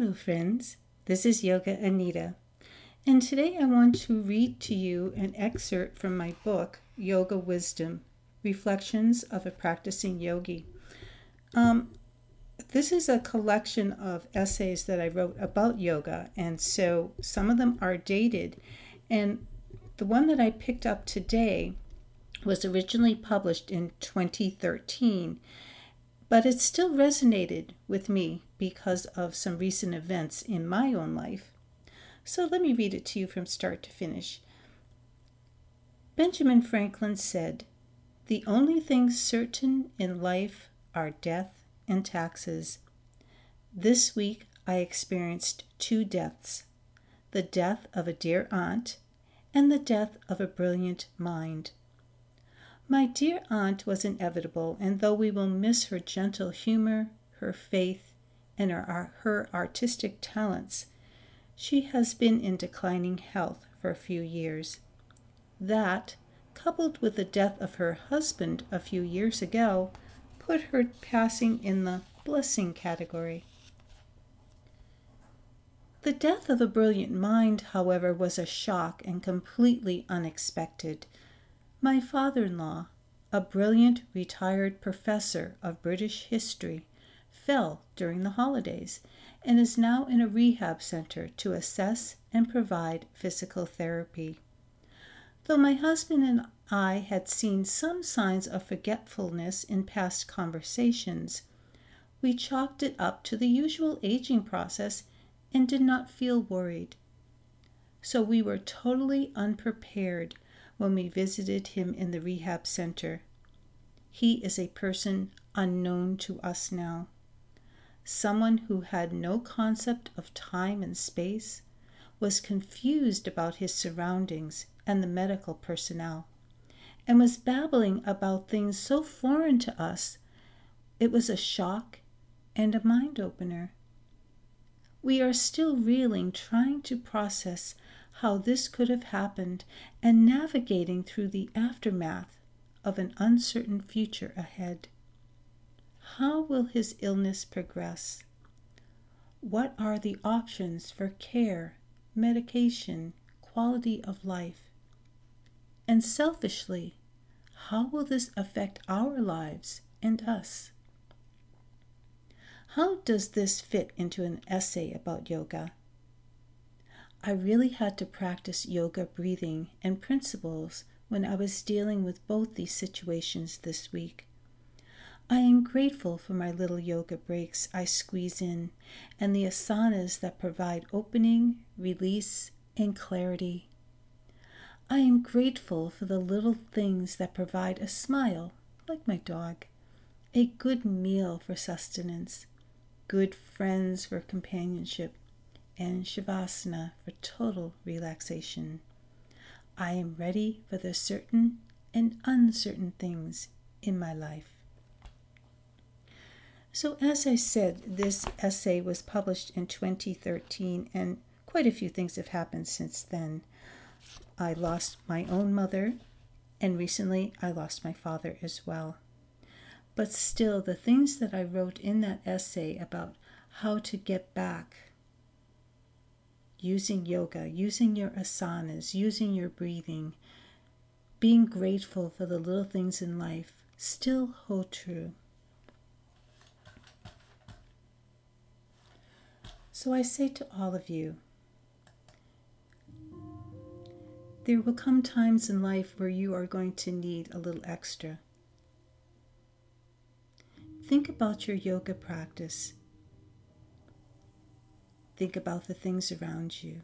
Hello, friends. This is Yoga Anita, and today I want to read to you an excerpt from my book, Yoga Wisdom Reflections of a Practicing Yogi. Um, this is a collection of essays that I wrote about yoga, and so some of them are dated. And the one that I picked up today was originally published in 2013 but it still resonated with me because of some recent events in my own life. So let me read it to you from start to finish. Benjamin Franklin said, The only things certain in life are death and taxes. This week I experienced two deaths the death of a dear aunt and the death of a brilliant mind. My dear aunt was inevitable, and though we will miss her gentle humor, her faith, and her, her artistic talents, she has been in declining health for a few years. That, coupled with the death of her husband a few years ago, put her passing in the blessing category. The death of a brilliant mind, however, was a shock and completely unexpected. My father in law, a brilliant retired professor of British history, fell during the holidays and is now in a rehab center to assess and provide physical therapy. Though my husband and I had seen some signs of forgetfulness in past conversations, we chalked it up to the usual aging process and did not feel worried. So we were totally unprepared when we visited him in the rehab center. He is a person unknown to us now. Someone who had no concept of time and space, was confused about his surroundings and the medical personnel, and was babbling about things so foreign to us it was a shock and a mind opener. We are still reeling, trying to process how this could have happened and navigating through the aftermath of an uncertain future ahead. How will his illness progress? What are the options for care, medication, quality of life? And selfishly, how will this affect our lives and us? How does this fit into an essay about yoga? I really had to practice yoga breathing and principles when I was dealing with both these situations this week. I am grateful for my little yoga breaks I squeeze in and the asanas that provide opening, release, and clarity. I am grateful for the little things that provide a smile, like my dog, a good meal for sustenance, good friends for companionship, and Shavasana for total relaxation. I am ready for the certain and uncertain things in my life. So, as I said, this essay was published in 2013, and quite a few things have happened since then. I lost my own mother, and recently I lost my father as well. But still, the things that I wrote in that essay about how to get back using yoga, using your asanas, using your breathing, being grateful for the little things in life still hold true. So I say to all of you, there will come times in life where you are going to need a little extra. Think about your yoga practice Think about the things around you.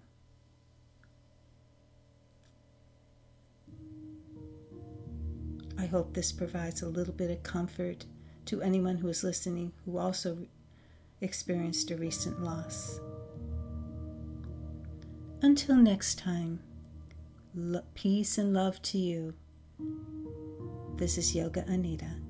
I hope this provides a little bit of comfort to anyone who is listening who also experienced a recent loss. Until next time, peace and love to you. This is Yoga Anita.